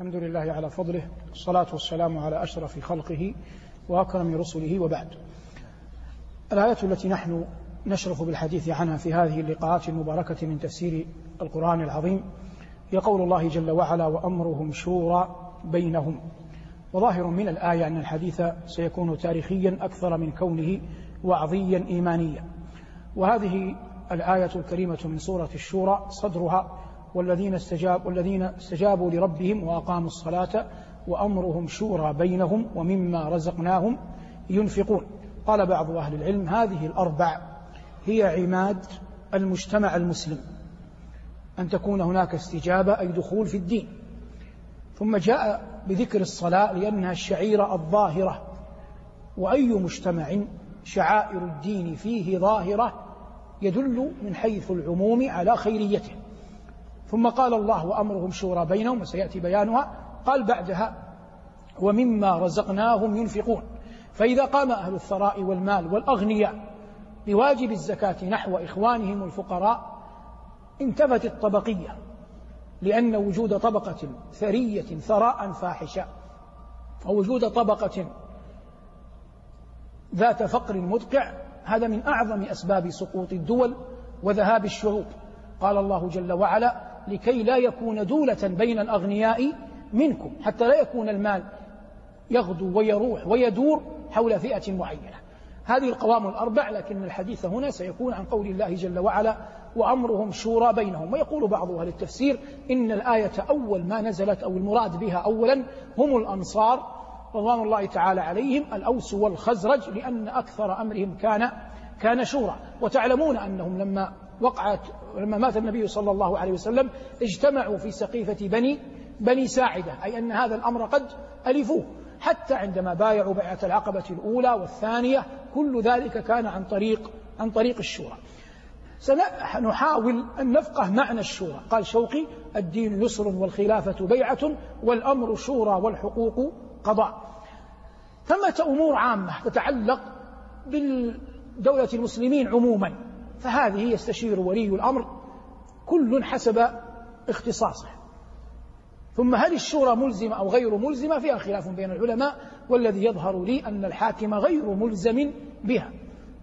الحمد لله على فضله والصلاة والسلام على أشرف خلقه وأكرم رسله وبعد. الآية التي نحن نشرف بالحديث عنها في هذه اللقاءات المباركة من تفسير القرآن العظيم هي قول الله جل وعلا وأمرهم شورى بينهم وظاهر من الآية أن الحديث سيكون تاريخيا أكثر من كونه وعظيا إيمانيا. وهذه الآية الكريمة من سورة الشورى صدرها والذين استجاب والذين استجابوا لربهم وأقاموا الصلاة وأمرهم شورى بينهم ومما رزقناهم ينفقون. قال بعض أهل العلم هذه الأربع هي عماد المجتمع المسلم. أن تكون هناك استجابة أي دخول في الدين. ثم جاء بذكر الصلاة لأنها الشعيرة الظاهرة. وأي مجتمع شعائر الدين فيه ظاهرة يدل من حيث العموم على خيريته. ثم قال الله وأمرهم شورى بينهم وسيأتي بيانها. قال بعدها ومما رزقناهم ينفقون. فإذا قام أهل الثراء والمال والأغنياء بواجب الزكاة نحو إخوانهم الفقراء انتفت الطبقية لأن وجود طبقة ثرية ثراء فاحشة. ووجود طبقة ذات فقر مدقع هذا من أعظم أسباب سقوط الدول وذهاب الشعوب. قال الله جل وعلا لكي لا يكون دولة بين الأغنياء منكم حتى لا يكون المال يغدو ويروح ويدور حول فئة معينة. هذه القوام الأربع لكن الحديث هنا سيكون عن قول الله جل وعلا وأمرهم شورى بينهم ويقول بعض أهل التفسير إن الآية أول ما نزلت أو المراد بها أولا هم الأنصار رضوان الله تعالى عليهم الأوس والخزرج لأن أكثر أمرهم كان كان شورى وتعلمون أنهم لما وقعت لما مات النبي صلى الله عليه وسلم اجتمعوا في سقيفة بني بني ساعدة أي أن هذا الأمر قد ألفوه. حتى عندما بايعوا بيعة العقبة الأولى والثانية كل ذلك كان عن طريق عن طريق الشورى. سنحاول أن نفقه معنى الشورى. قال شوقي الدين يسر والخلافة بيعة والأمر شورى والحقوق قضاء. ثمة أمور عامة تتعلق بالدولة المسلمين عموما؟ فهذه يستشير ولي الأمر كل حسب اختصاصه. ثم هل الشورى ملزمة أو غير ملزمة؟ فيها خلاف بين العلماء والذي يظهر لي أن الحاكم غير ملزم بها.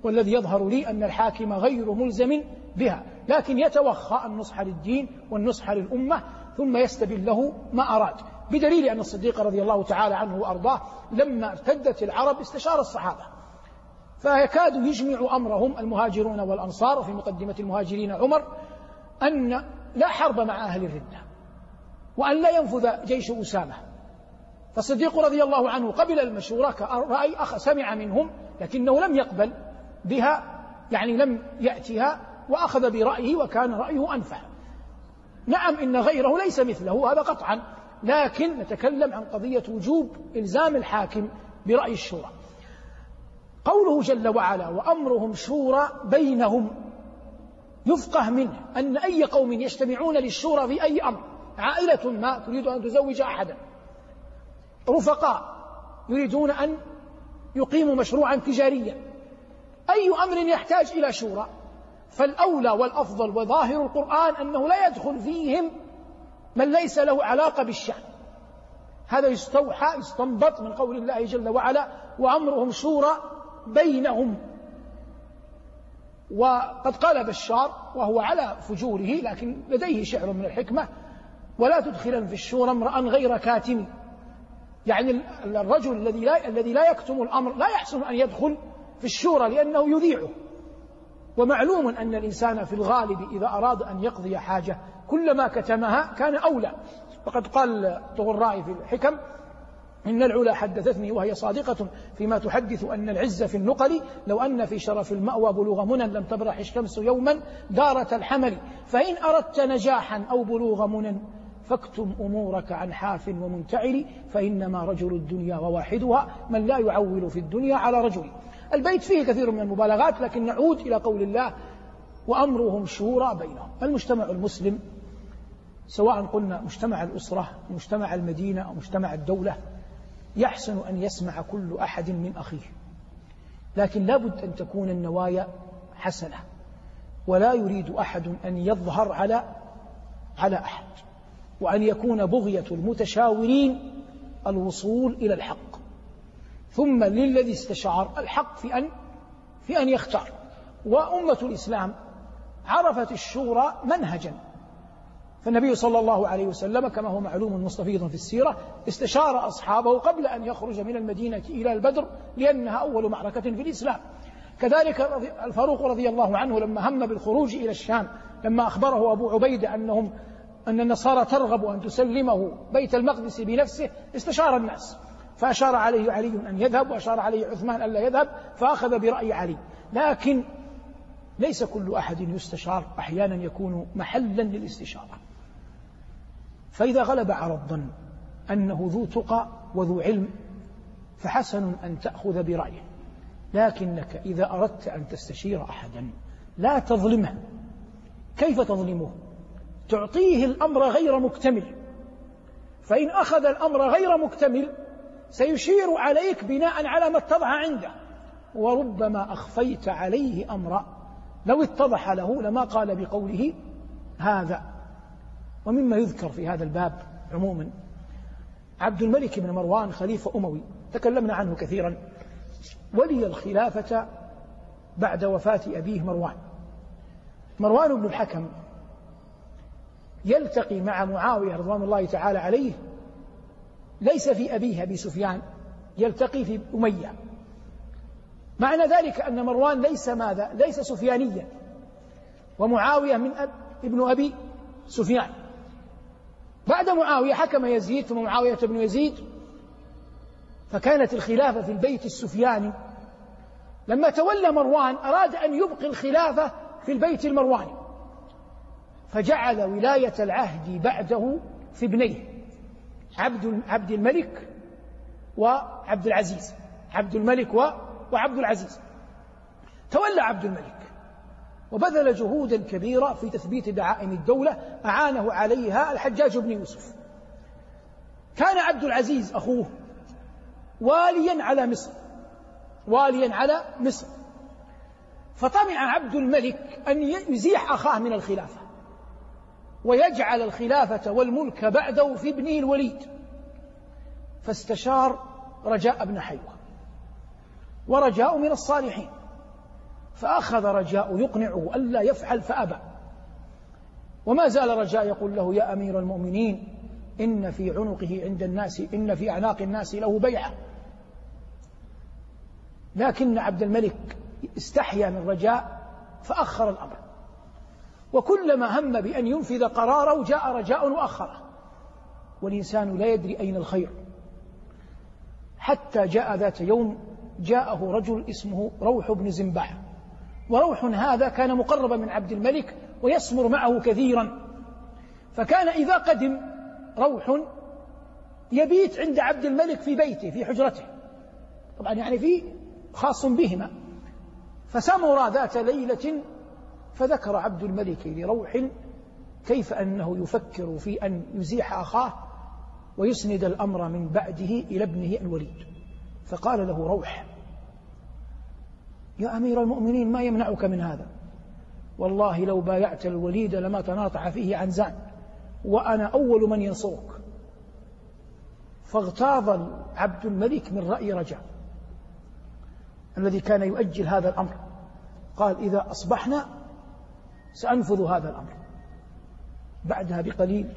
والذي يظهر لي أن الحاكم غير ملزم بها. لكن يتوخى النصح للدين والنصح للأمة ثم يستبل له ما أراد. بدليل أن الصديق رضي الله تعالى عنه وأرضاه لما ارتدت العرب استشار الصحابة. فيكاد يجمع أمرهم المهاجرون والأنصار وفي مقدمة المهاجرين عمر أن لا حرب مع أهل الردة وأن لا ينفذ جيش أسامة. فالصديق رضي الله عنه قبل المشورة كرأي أخ سمع منهم لكنه لم يقبل بها يعني لم يأتها وأخذ برأيه وكان رأيه أنفع. نعم إن غيره ليس مثله هذا قطعا لكن نتكلم عن قضية وجوب إلزام الحاكم برأي الشورى. قوله جل وعلا وأمرهم شورى بينهم يفقه منه أن أي قوم يجتمعون للشورى في أي أمر عائلة ما تريد أن تزوج أحدا رفقاء يريدون أن يقيموا مشروعا تجاريا أي أمر يحتاج إلى شورى فالأولى والأفضل وظاهر القرآن أنه لا يدخل فيهم من ليس له علاقة بالشأن هذا يستوحى يستنبط من قول الله جل وعلا وأمرهم شورى بينهم. وقد قال بشار وهو على فجوره لكن لديه شعر من الحكمة ولا تدخلا في الشورى امرأ غير كاتم. يعني الرجل الذي لا الذي لا يكتم الأمر لا يحسن أن يدخل في الشورى لأنه يذيعه. ومعلوم أن الإنسان في الغالب إذا أراد أن يقضي حاجة كلما كتمها كان أولى. وقد قال طغرائي في الحكم إن العلا حدثتني وهي صادقة فيما تحدث أن العز في النقل لو أن في شرف المأوى بلوغ منى لم تبرح الشمس يوما دارة الحمل. فإن أردت نجاحا أو بلوغ منى فاكتم أمورك عن حاف ومنتعل فإنما رجل الدنيا وواحدها من لا يعول في الدنيا على رجل. البيت فيه كثير من المبالغات لكن نعود إلى قول الله وأمرهم شورى بينهم. المجتمع المسلم سواء قلنا مجتمع الأسرة مجتمع المدينة أو مجتمع الدولة يحسن أن يسمع كل أحد من أخيه. لكن لابد أن تكون النوايا حسنة. ولا يريد أحد أن يظهر على على أحد. وأن يكون بغية المتشاورين الوصول إلى الحق. ثم للذي استشار الحق في أن في أن يختار. وأمة الإسلام عرفت الشورى منهجا. فالنبي صلى الله عليه وسلم كما هو معلوم مستفيض في السيرة استشار أصحابه قبل أن يخرج من المدينة إلى البدر لأنها أول معركة في الإسلام. كذلك الفاروق رضي الله عنه لما هم بالخروج إلى الشام لما أخبره أبو عبيدة أنهم أن النصارى ترغب أن تسلمه بيت المقدس بنفسه استشار الناس. فأشار عليه علي أن يذهب وأشار عليه عثمان ألا يذهب فأخذ برأي علي. لكن ليس كل أحد يستشار أحيانا يكون محلا للاستشارة. فإذا غلب على الظن أنه ذو تقى وذو علم فحسن أن تأخذ برأيه. لكنك إذا أردت أن تستشير أحدا لا تظلمه. كيف تظلمه؟ تعطيه الأمر غير مكتمل. فإن أخذ الأمر غير مكتمل سيشير عليك بناء على ما اتضح عنده. وربما أخفيت عليه أمرا لو اتضح له لما قال بقوله هذا. ومما يذكر في هذا الباب عموما عبد الملك بن مروان خليفة أموي تكلمنا عنه كثيرا. ولي الخلافة بعد وفاة أبيه مروان. مروان بن الحكم يلتقي مع معاوية رضوان الله تعالى عليه ليس في أبيه أبي سفيان يلتقي في أمية. معنى ذلك أن مروان ليس ماذا؟ ليس سفيانيا. ومعاوية من أب ابن أبي سفيان. بعد معاوية حكم يزيد ثم معاوية بن يزيد. فكانت الخلافة في البيت السفياني. لما تولى مروان أراد أن يبقي الخلافة في البيت المرواني. فجعل ولاية العهد بعده في ابنيه عبد عبد الملك وعبد العزيز. عبد الملك و وعبد العزيز. تولى عبد الملك. وبذل جهودا كبيرة في تثبيت دعائم الدولة أعانه عليها الحجاج بن يوسف. كان عبد العزيز أخوه واليا على مصر واليا على مصر. فطمع عبد الملك أن يزيح أخاه من الخلافة ويجعل الخلافة والملك بعده في ابنه الوليد. فاستشار رجاء بن حيوة ورجاء من الصالحين. فأخذ رجاء يقنعه ألا يفعل فأبى. وما زال رجاء يقول له يا أمير المؤمنين إن في عنقه عند الناس إن في أعناق الناس له بيعة. لكن عبد الملك استحيا من رجاء فأخر الأمر. وكلما هم بأن ينفذ قراره جاء رجاء وأخره. والإنسان لا يدري أين الخير. حتى جاء ذات يوم جاءه رجل اسمه روح بن زنبع وروح هذا كان مقربا من عبد الملك ويسمر معه كثيرا. فكان إذا قدم روح يبيت عند عبد الملك في بيته في حجرته. طبعا يعني في خاص بهما. فسمر ذات ليلة فذكر عبد الملك لروح كيف أنه يفكر في أن يزيح أخاه ويسند الأمر من بعده إلى ابنه الوليد. فقال له روح يا أمير المؤمنين ما يمنعك من هذا؟ والله لو بايعت الوليد لما تناطح فيه عنزان وأنا أول من ينصرك. فاغتاظ عبد الملك من رأي رجاء الذي كان يؤجل هذا الأمر. قال إذا أصبحنا سأنفذ هذا الأمر. بعدها بقليل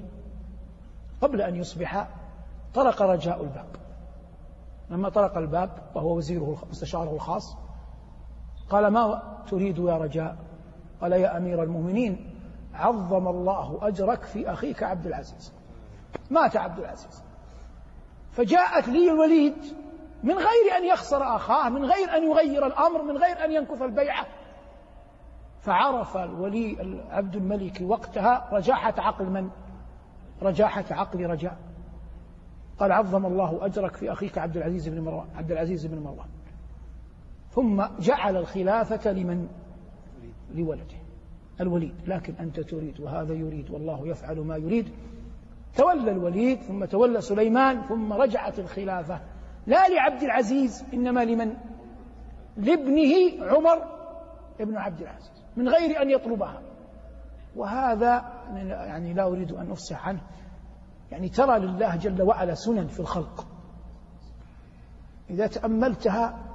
قبل أن يصبح طرق رجاء الباب. لما طرق الباب وهو وزيره مستشاره الخاص قال ما تريد يا رجاء؟ قال يا أمير المؤمنين عظم الله أجرك في أخيك عبد العزيز. مات عبد العزيز. فجاءت لي الوليد من غير أن يخسر أخاه من غير أن يغير الأمر من غير أن ينكث البيعة فعرف الولي عبد الملك وقتها رجاحة عقل من؟ رجاحة عقل رجاء. قال عظم الله أجرك في أخيك عبد العزيز بن مروان عبد العزيز بن مروان. ثم جعل الخلافة لمن؟ لولده الوليد. لكن أنت تريد وهذا يريد والله يفعل ما يريد. تولى الوليد ثم تولى سليمان ثم رجعت الخلافة. لا لعبد العزيز إنما لمن؟ لابنه عمر ابن عبد العزيز من غير أن يطلبها. وهذا يعني لا أريد أن أفصح عنه. يعني ترى لله جل وعلا سنن في الخلق. إذا تأملتها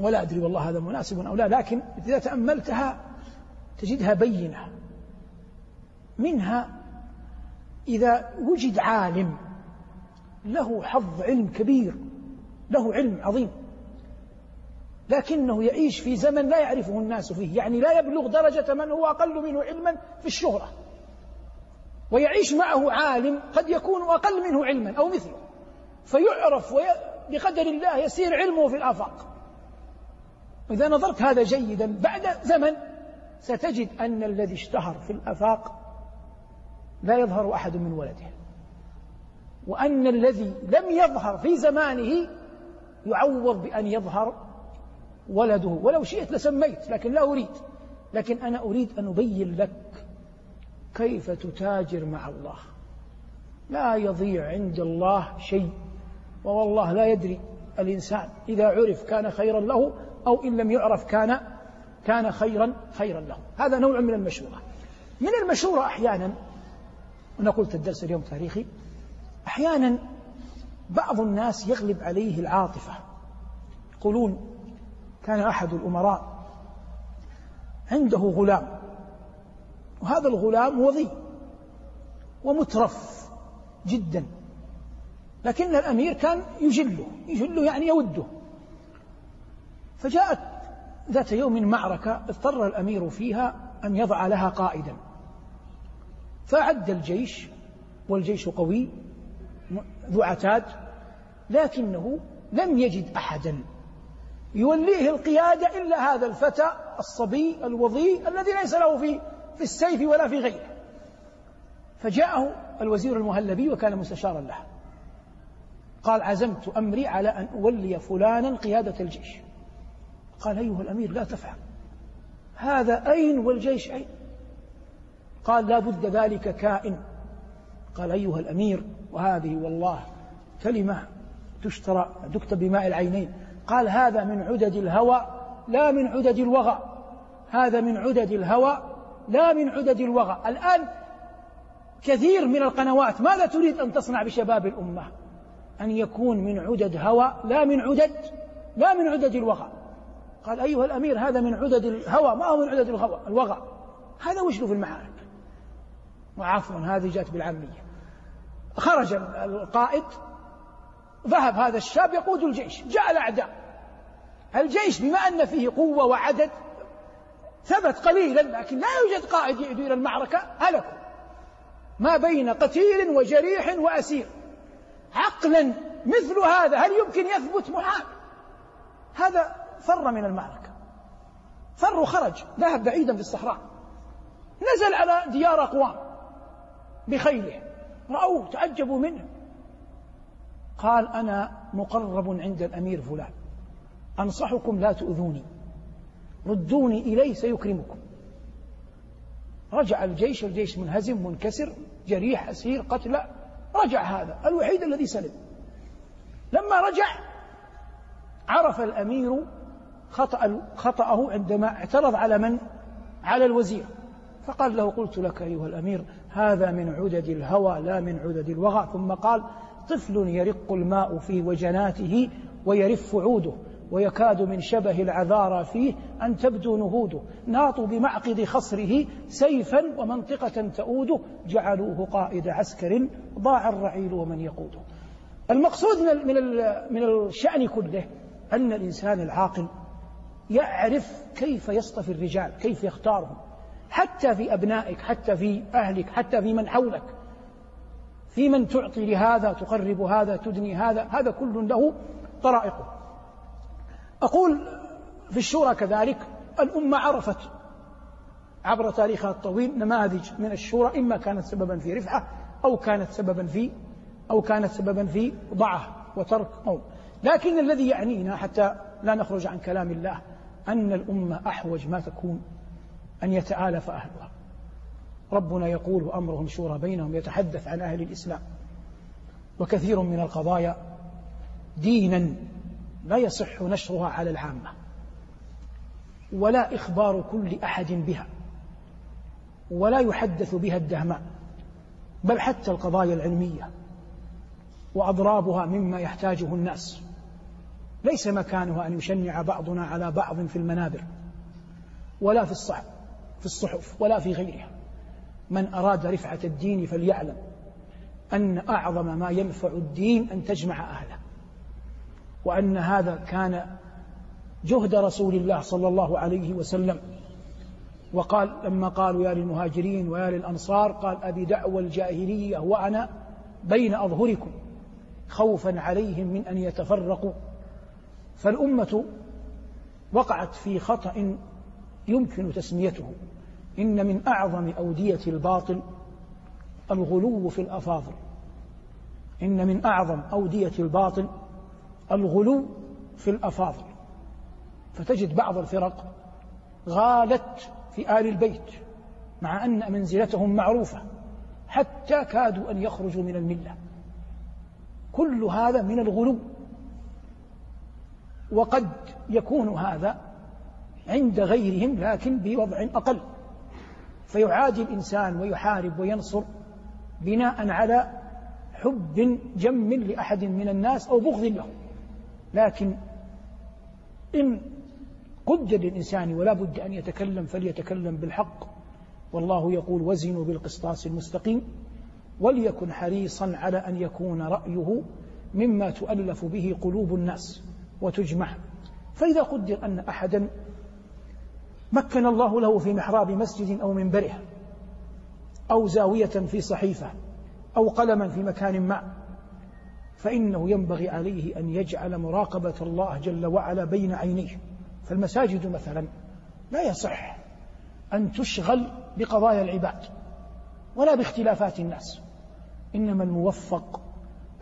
ولا أدري والله هذا مناسب أو لا لكن إذا تأملتها تجدها بينة. منها إذا وجد عالم له حظ علم كبير له علم عظيم لكنه يعيش في زمن لا يعرفه الناس فيه يعني لا يبلغ درجة من هو أقل منه علما في الشهرة. ويعيش معه عالم قد يكون أقل منه علما أو مثله فيعرف بقدر الله يسير علمه في الآفاق. إذا نظرت هذا جيدا بعد زمن ستجد أن الذي اشتهر في الآفاق لا يظهر أحد من ولده. وأن الذي لم يظهر في زمانه يعوض بأن يظهر ولده. ولو شئت لسميت لكن لا أريد. لكن أنا أريد أن أبين لك كيف تتاجر مع الله. لا يضيع عند الله شيء ووالله لا يدري الإنسان إذا عرف كان خيرا له أو إن لم يعرف كان كان خيرا خيرا له. هذا نوع من المشورة. من المشورة أحيانا أنا قلت الدرس اليوم تاريخي أحيانا بعض الناس يغلب عليه العاطفة. يقولون كان أحد الأمراء عنده غلام وهذا الغلام وضي ومترف جدا لكن الأمير كان يجله يجله يعني يوده. فجاءت ذات يوم معركة اضطر الأمير فيها أن يضع لها قائدا. فأعد الجيش والجيش قوي ذو عتاد لكنه لم يجد أحدا. يوليه القيادة إلا هذا الفتى الصبي الوضيء الذي ليس له في في السيف ولا في غيره. فجاءه الوزير المهلبي وكان مستشارا له. قال عزمت أمري على أن أولي فلانا قيادة الجيش. قال أيها الأمير لا تفعل هذا أين والجيش أين؟ قال لا بد ذلك كائن. قال أيها الأمير وهذه والله كلمة تشترى تكتب بماء العينين. قال هذا من عدد الهوى لا من عدد الوغى. هذا من عدد الهوى لا من عدد الوغى. الآن كثير من القنوات ماذا تريد أن تصنع بشباب الأمة؟ أن يكون من عدد هوى لا من عدد لا من عدد الوغى. قال أيها الأمير هذا من عدد الهوى ما هو من عدد الهوى؟ الوغى. هذا وش في المعارك؟ وعفوا هذه جاءت بالعامية. خرج القائد ذهب هذا الشاب يقود الجيش جاء الأعداء. الجيش بما أن فيه قوة وعدد ثبت قليلا لكن لا يوجد قائد إلى المعركة هلكوا. ما بين قتيل وجريح وأسير. عقلا مثل هذا هل يمكن يثبت محال هذا فر من المعركة. فر وخرج ذهب بعيدا في الصحراء. نزل على ديار أقوام بخيله. رأوه تعجبوا منه. قال أنا مقرب عند الأمير فلان. أنصحكم لا تؤذوني. ردوني إليه سيكرمكم. رجع الجيش الجيش منهزم منكسر جريح أسير قتلى رجع هذا الوحيد الذي سلم. لما رجع عرف الأمير خطأ خطأه عندما اعترض على من؟ على الوزير. فقال له قلت لك أيها الأمير هذا من عدد الهوى لا من عدد الوغى. ثم قال طفل يرق الماء في وجناته ويرف عوده ويكاد من شبه العذارى فيه أن تبدو نهوده. ناطوا بمعقد خصره سيفا ومنطقة تؤوده. جعلوه قائد عسكر ضاع الرعيل ومن يقوده. المقصود من من الشأن كله أن الإنسان العاقل يعرف كيف يصطفي الرجال كيف يختارهم. حتى في أبنائك حتى في أهلك حتى في من حولك. في من تعطي لهذا تقرب هذا تدني هذا هذا كل له طرائقه. أقول في الشورى كذلك الأمة عرفت عبر تاريخها الطويل نماذج من الشورى إما كانت سببا في رفعة أو كانت سببا في أو كانت سببا في ضعه وترك قوم. لكن الذي يعنينا حتى لا نخرج عن كلام الله أن الأمة أحوج ما تكون أن يتآلف أهلها. ربنا يقول أمرهم شورى بينهم يتحدث عن أهل الإسلام. وكثير من القضايا دينا لا يصح نشرها على العامة ولا إخبار كل أحد بها ولا يحدث بها الدهماء بل حتى القضايا العلمية وأضرابها مما يحتاجه الناس. ليس مكانها أن يشنع بعضنا على بعض في المنابر ولا في الصحف في الصحف ولا في غيرها. من أراد رفعة الدين فليعلم أن أعظم ما ينفع الدين أن تجمع أهله وأن هذا كان جهد رسول الله صلى الله عليه وسلم. وقال لما قالوا يا للمهاجرين ويا للأنصار قال أبي دعوى الجاهلية وأنا بين أظهركم خوفا عليهم من أن يتفرقوا. فالأمة وقعت في خطأ يمكن تسميته. إن من أعظم أودية الباطل الغلو في الأفاضل. إن من أعظم أودية الباطل الغلو في الأفاضل. فتجد بعض الفرق غالت في آل البيت مع أن منزلتهم معروفة حتى كادوا أن يخرجوا من الملة. كل هذا من الغلو. وقد يكون هذا عند غيرهم لكن بوضع أقل. فيعادي الإنسان ويحارب وينصر بناء على حب جم لأحد من الناس أو بغض له. لكن إن قد للإنسان ولا بد أن يتكلم فليتكلم بالحق. والله يقول وزنوا بالقسطاس المستقيم وليكن حريصا على أن يكون رأيه مما تؤلف به قلوب الناس. وتجمع. فإذا قدر أن أحدا مكن الله له في محراب مسجد أو منبره أو زاوية في صحيفة أو قلما في مكان ما فإنه ينبغي عليه أن يجعل مراقبة الله جل وعلا بين عينيه. فالمساجد مثلا لا يصح أن تشغل بقضايا العباد ولا باختلافات الناس إنما الموفق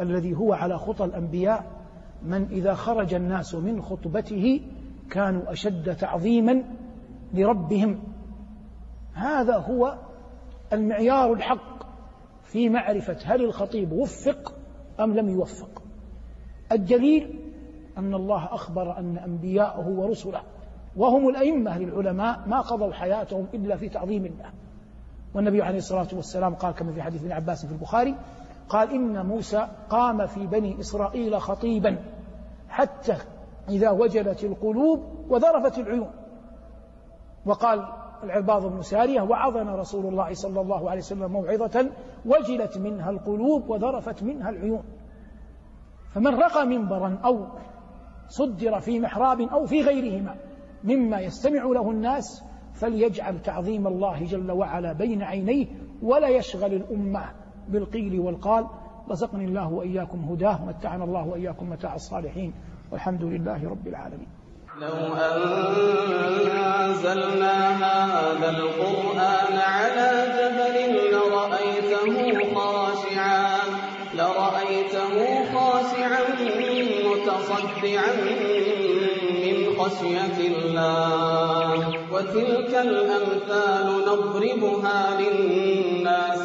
الذي هو على خطى الأنبياء من إذا خرج الناس من خطبته كانوا أشد تعظيما لربهم. هذا هو المعيار الحق في معرفة هل الخطيب وفق أم لم يوفق. الدليل أن الله أخبر أن أنبياءه ورسله وهم الأئمة للعلماء ما قضوا حياتهم إلا في تعظيم الله. والنبي عليه الصلاة والسلام قال كما في حديث ابن عباس في البخاري قال إن موسى قام في بني إسرائيل خطيبا حتى إذا وجلت القلوب وذرفت العيون. وقال العباض بن سارية وعظنا رسول الله صلى الله عليه وسلم موعظة وجلت منها القلوب وذرفت منها العيون. فمن رقى منبرا أو صدر في محراب أو في غيرهما مما يستمع له الناس فليجعل تعظيم الله جل وعلا بين عينيه ولا يشغل الأمة. بالقيل والقال رزقني الله وإياكم هداه متعنا الله وإياكم متاع الصالحين والحمد لله رب العالمين. لو أنزلنا هذا القرآن على جبل لرأيته خاشعا لرأيته خاشعا متصدعا من خشية الله. وتلك الأمثال نضربها للناس